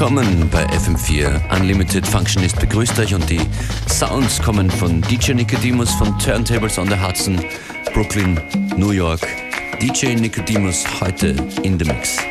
willkommen bei FM4. Unlimited Functionist begrüßt euch und die Sounds kommen von DJ Nicodemus von Turntables on the Hudson, Brooklyn, New York. DJ Nicodemus heute in the Mix.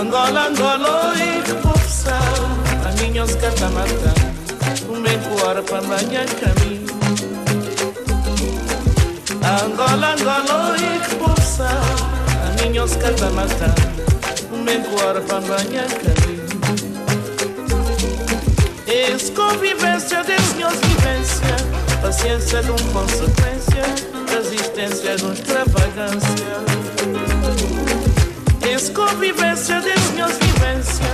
Angola, Angola, e que povo a minha os catamata, um bem coar para banhar caminho. Angola, Angola, e que povo a minha os catamata, um bem coar para banhar caminho. Esse convivência desse vivência, paciência de uma consequência, resistência de uma extravagância. Esse convivência desse meus vivência,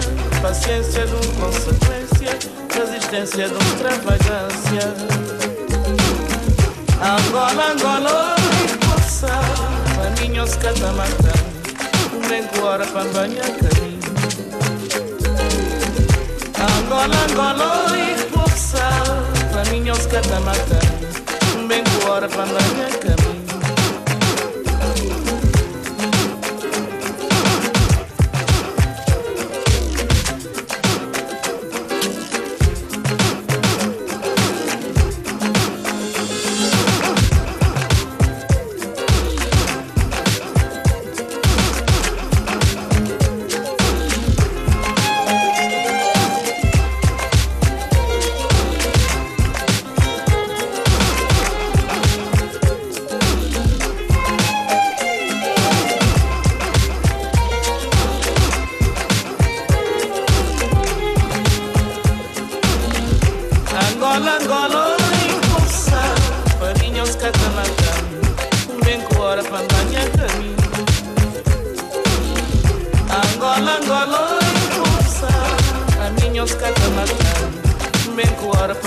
paciência de uma consequência, resistência de uma extravagância. Angola, Angola, possa, a minha os catamata, um hora para banhar caminho. Angola, Angola, possa, a minha os catamata, um hora para banhar caminho. used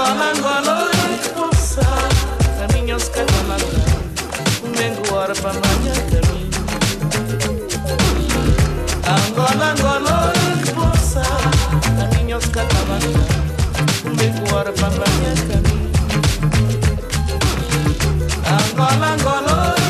colando a louça Na minha escalonada Mengo hora pra manhã caminho Angola, Angola, moça Na minha escalonada Mengo hora pra manhã caminho Angola, Angola,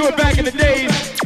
do it back in the days.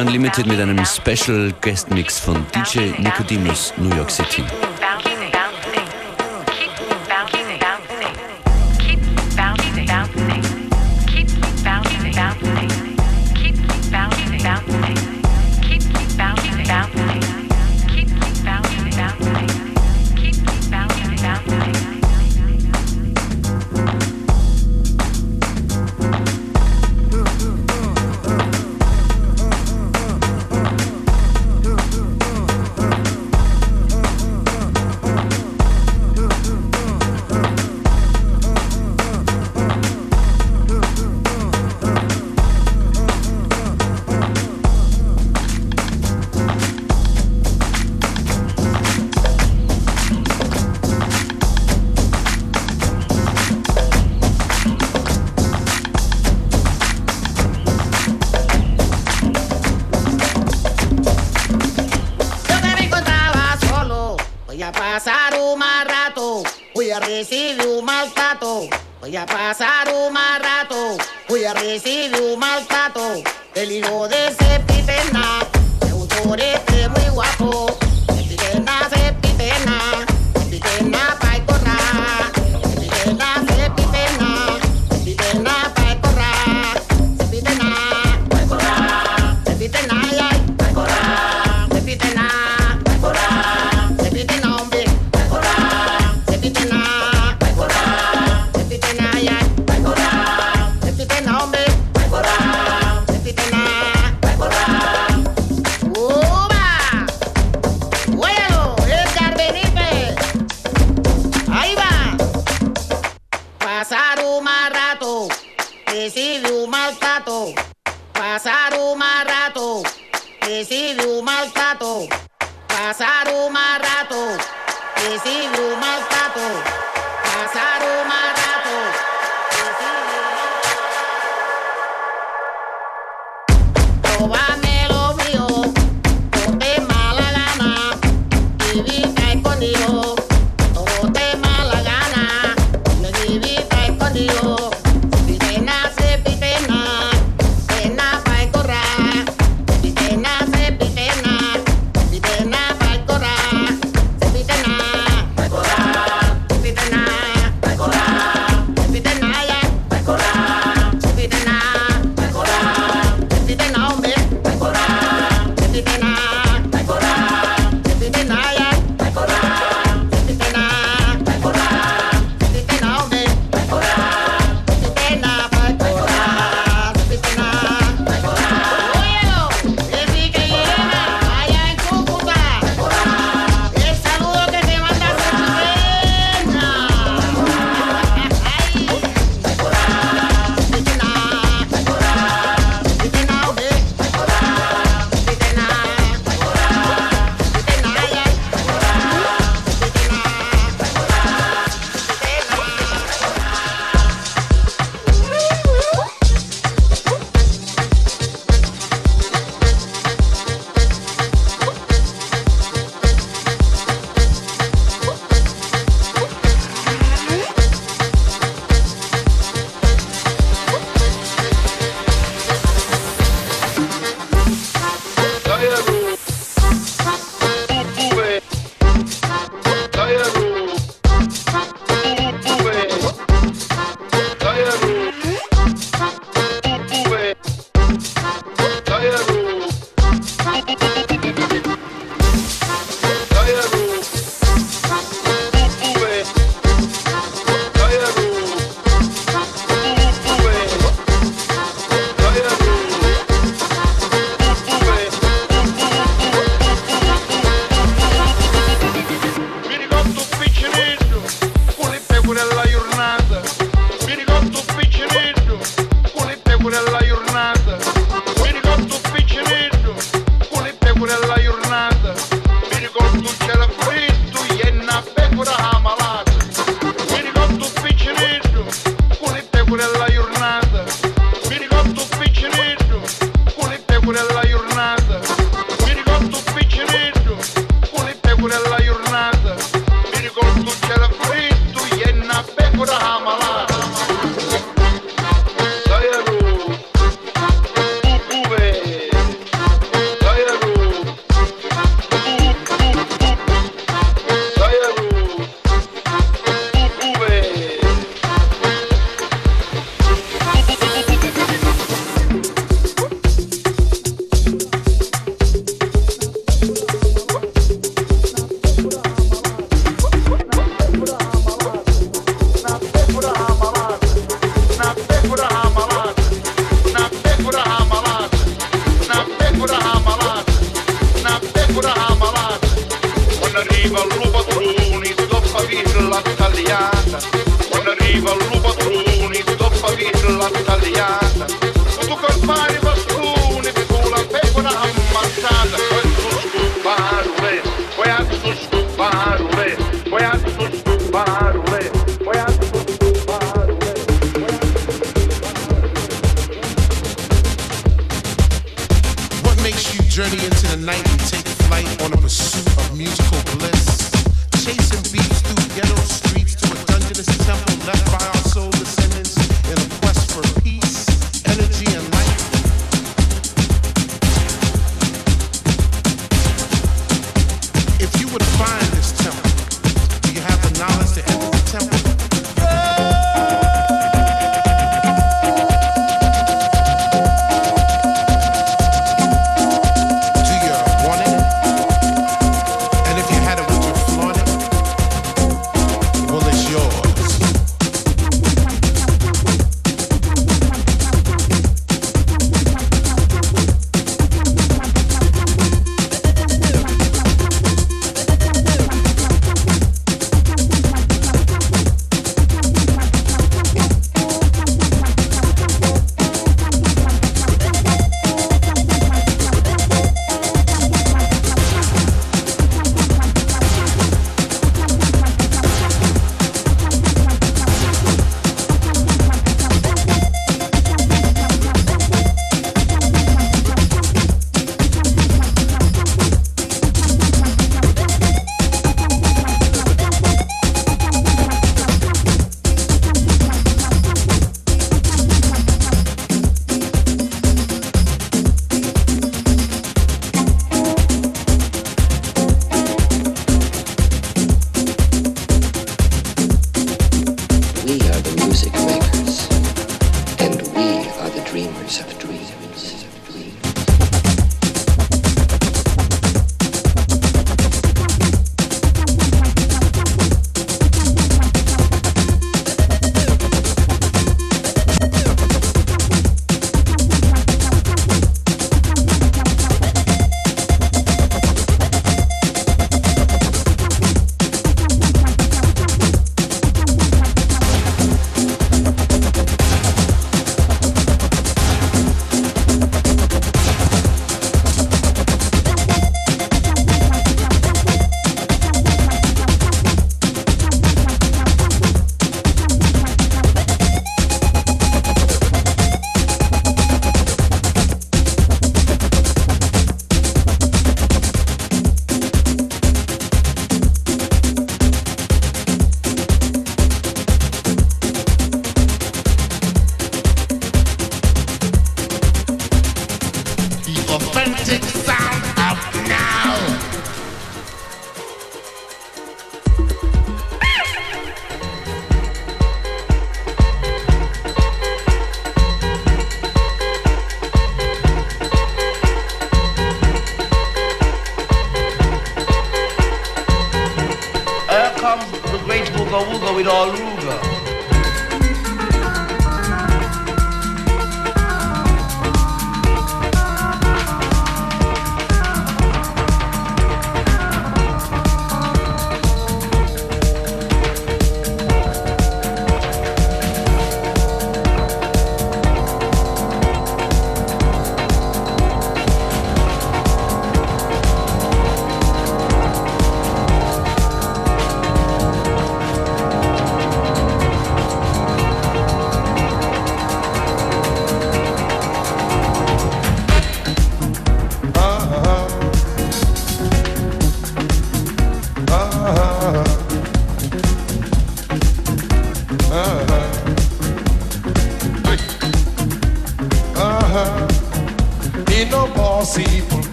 Unlimited mit einem Special Guest Mix von DJ Nicodemus, New York City.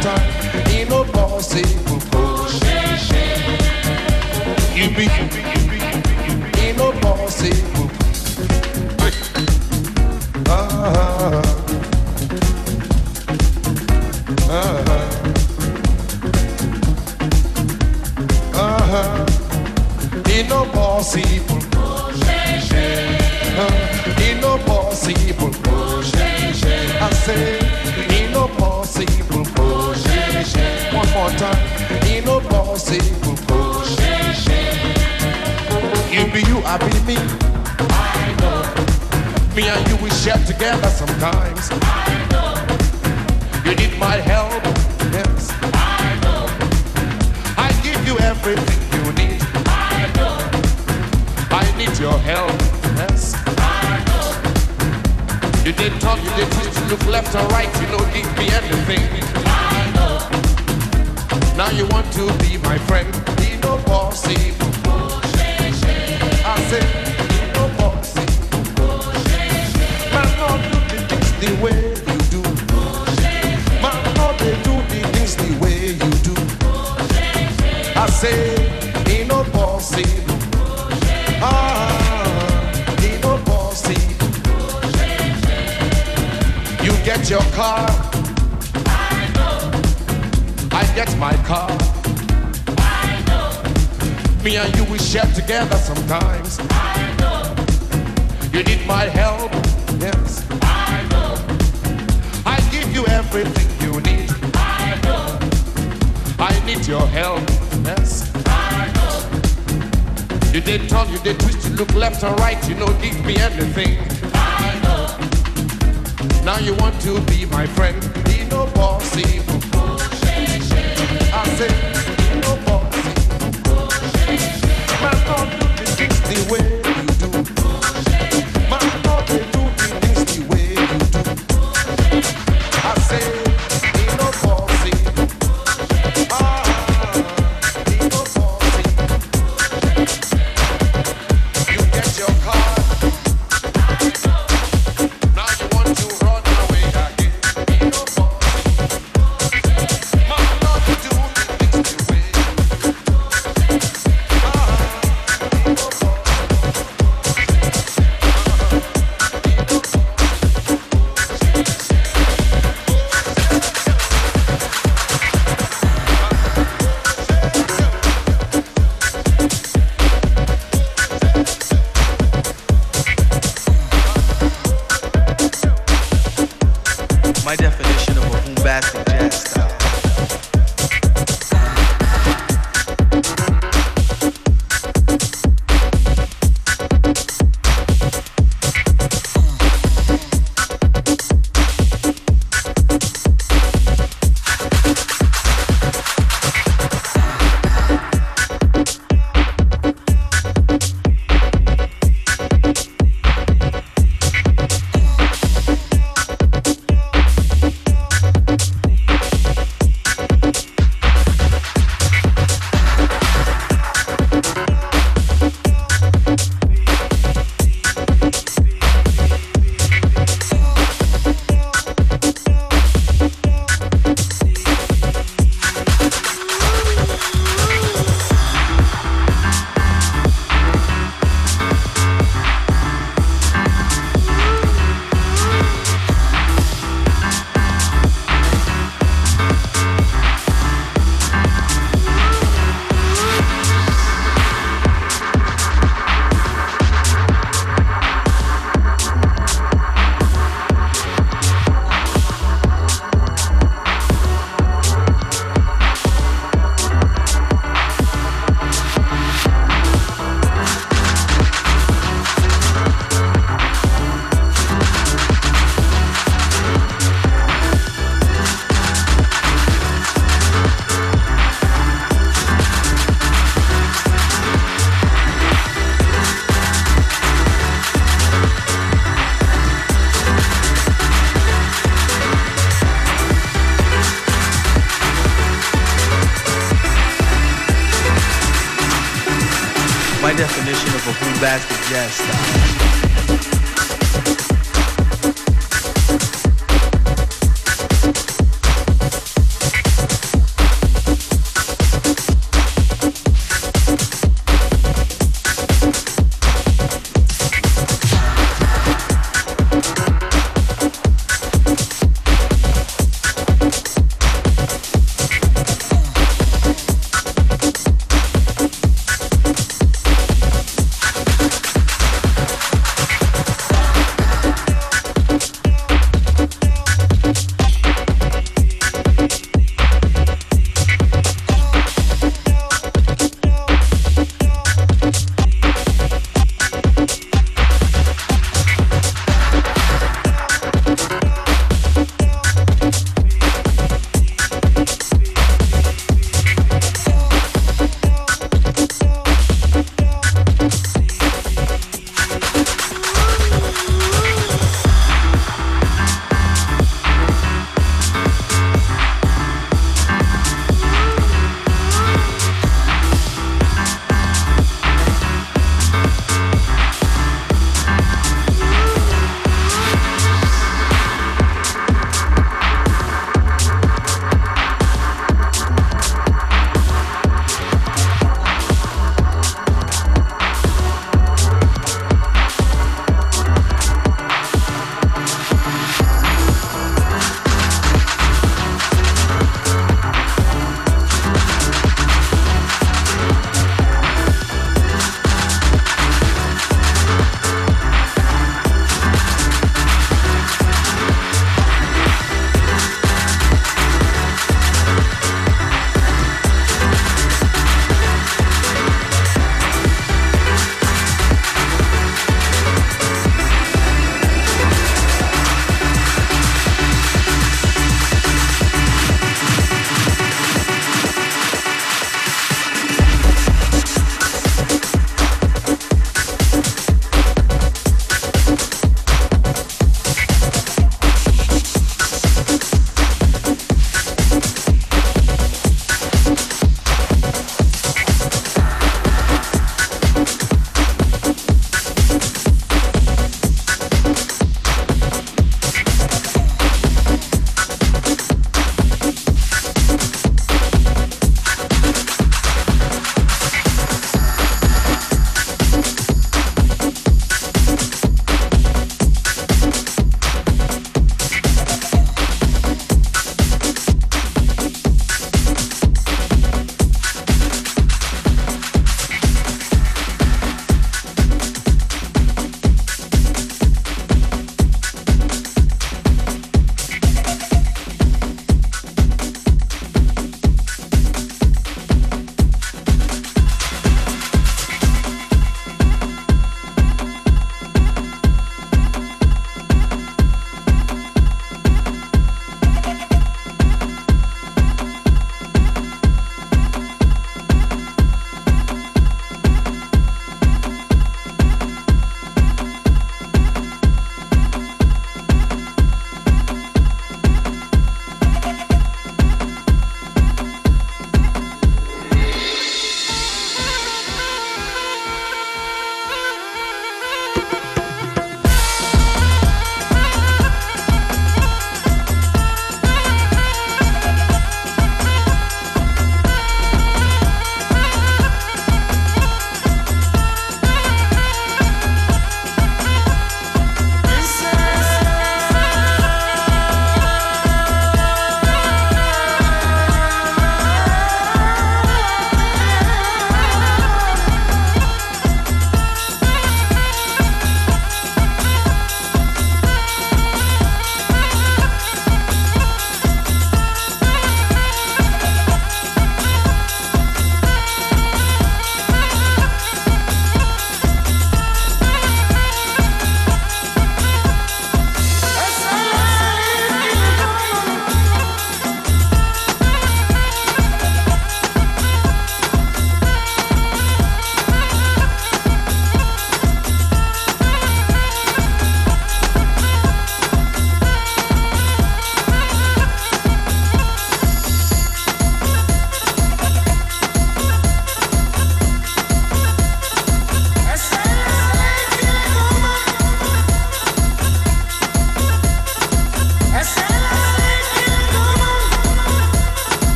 time. I need your help. Yes. You did turn, you did twist, you look left or right, you know, give me everything. Now you want to be my friend, be no boss, evil. I said.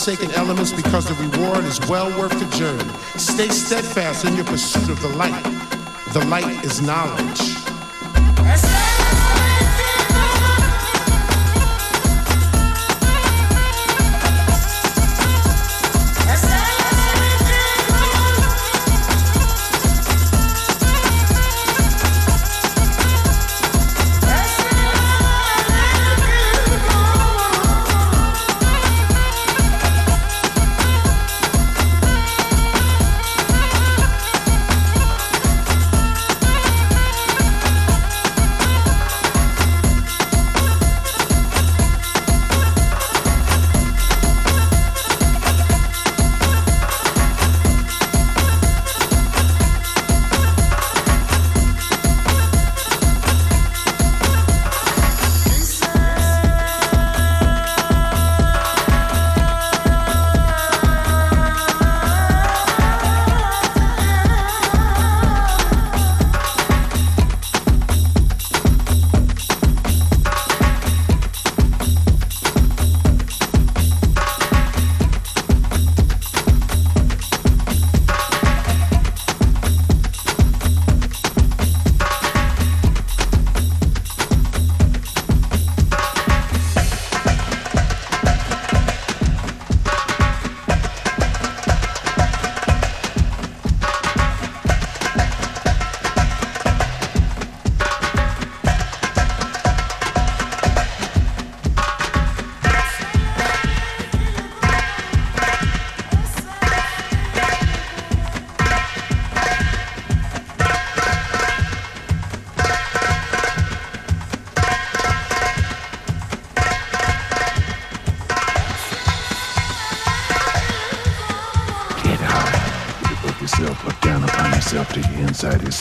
godforsaken elements because the reward is well worth the journey. Stay steadfast in your pursuit of the light. The light is knowledge.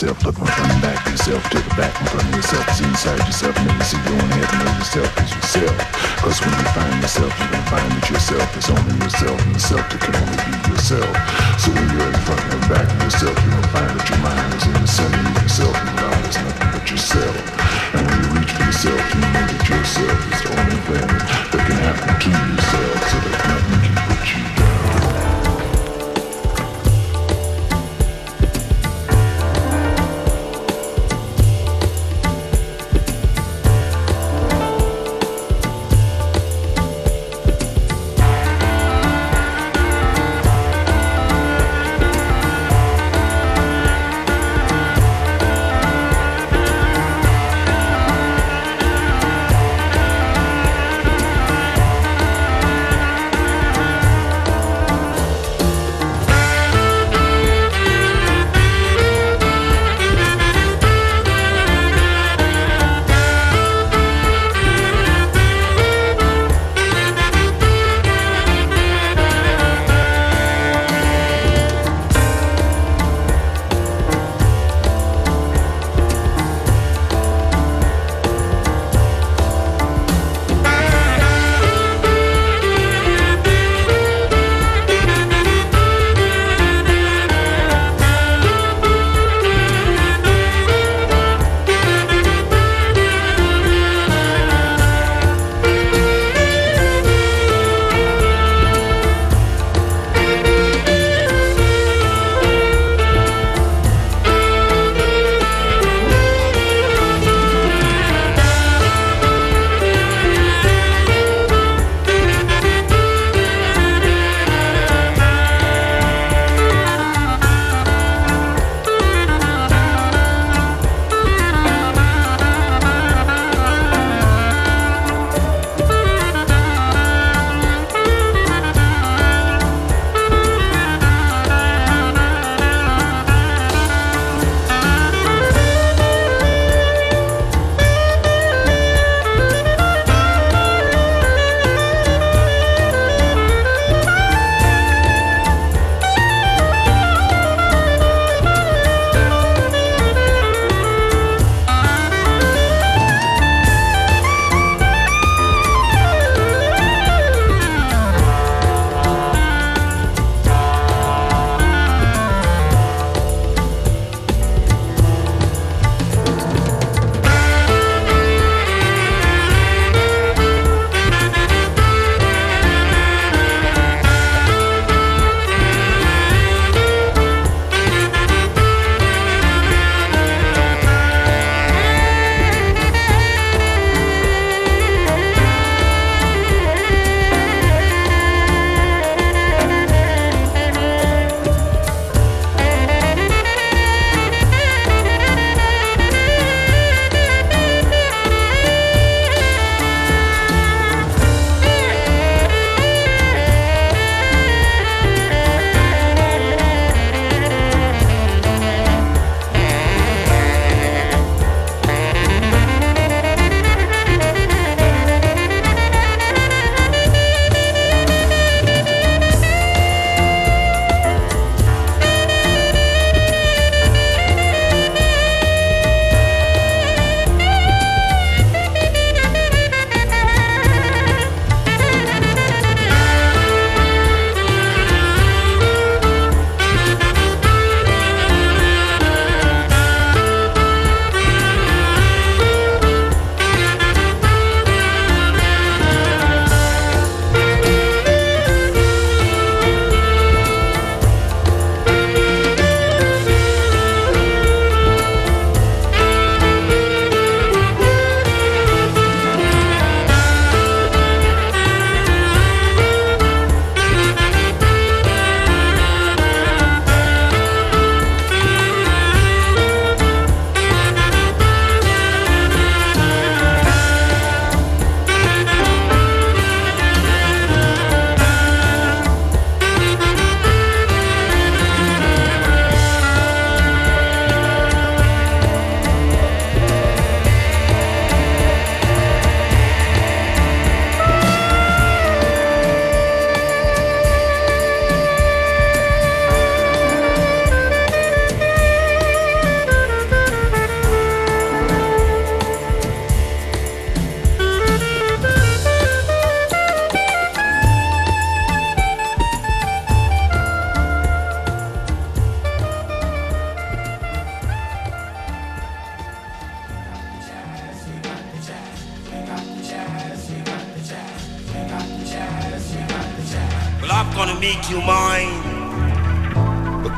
myself looking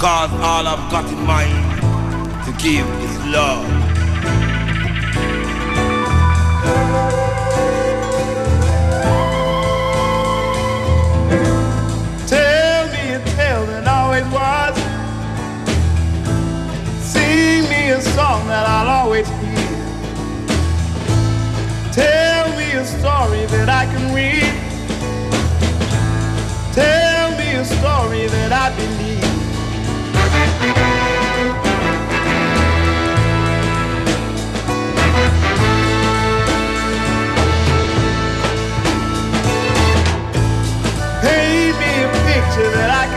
Cause all I've got in mind to give is love. Tell me a tale that always was. Sing me a song that I'll always hear. Tell me a story that I can read. Tell me a story that I believe. picture that I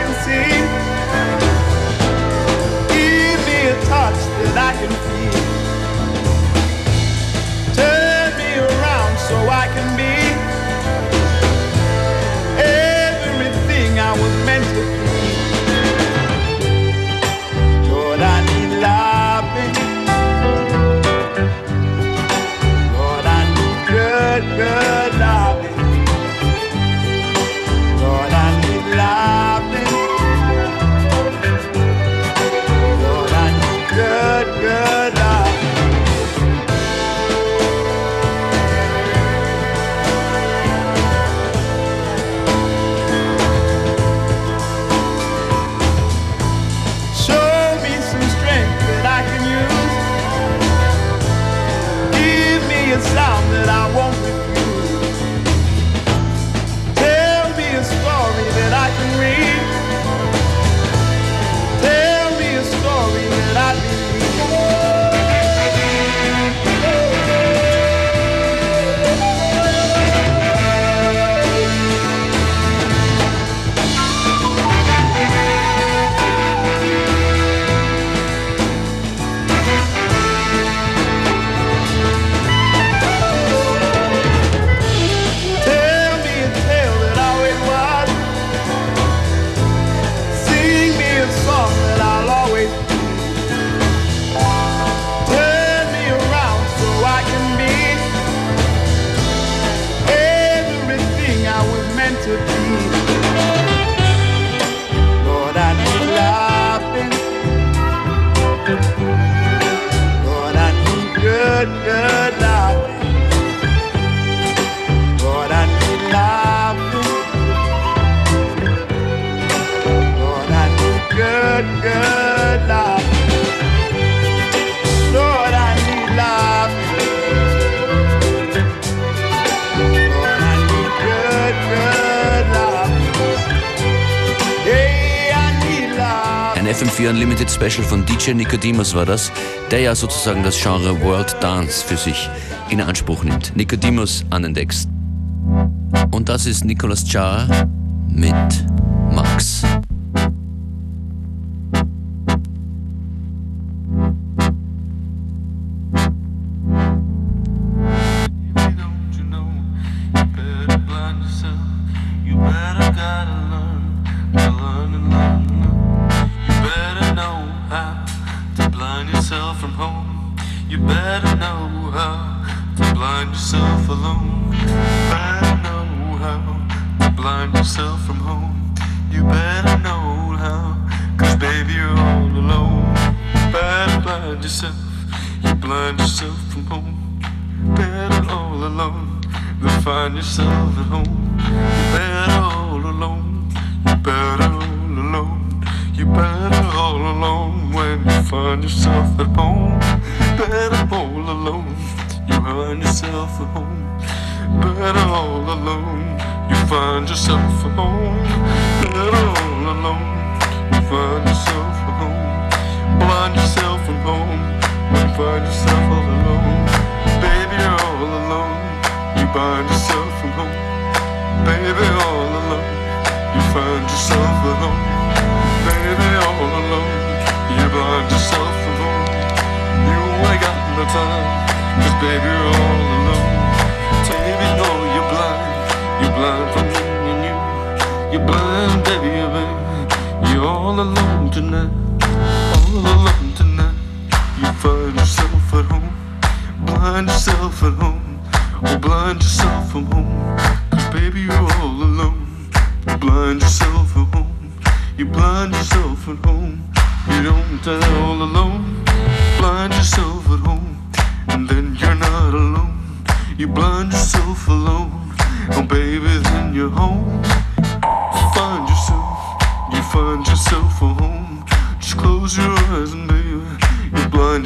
Unlimited Special von DJ Nicodemus war das, der ja sozusagen das Genre World Dance für sich in Anspruch nimmt. Nicodemus an den Decks. Und das ist Nicolas Char mit find yourself at home.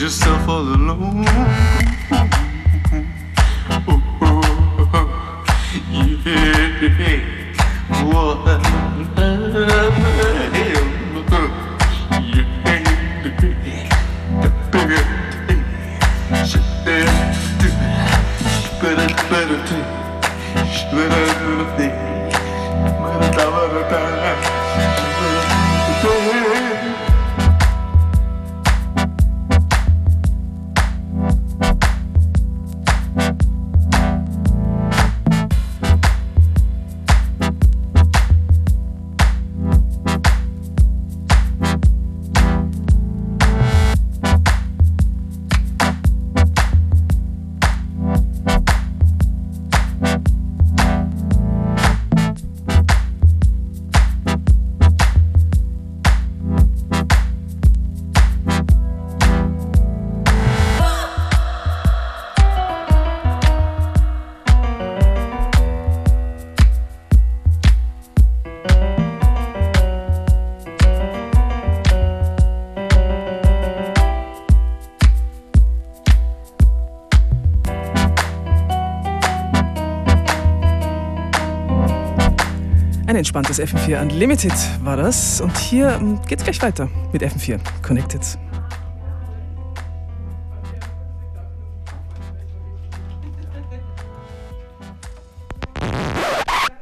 yourself all alone. Ein entspanntes FM4 Unlimited war das. Und hier hm, geht's gleich weiter mit FM4 Connected.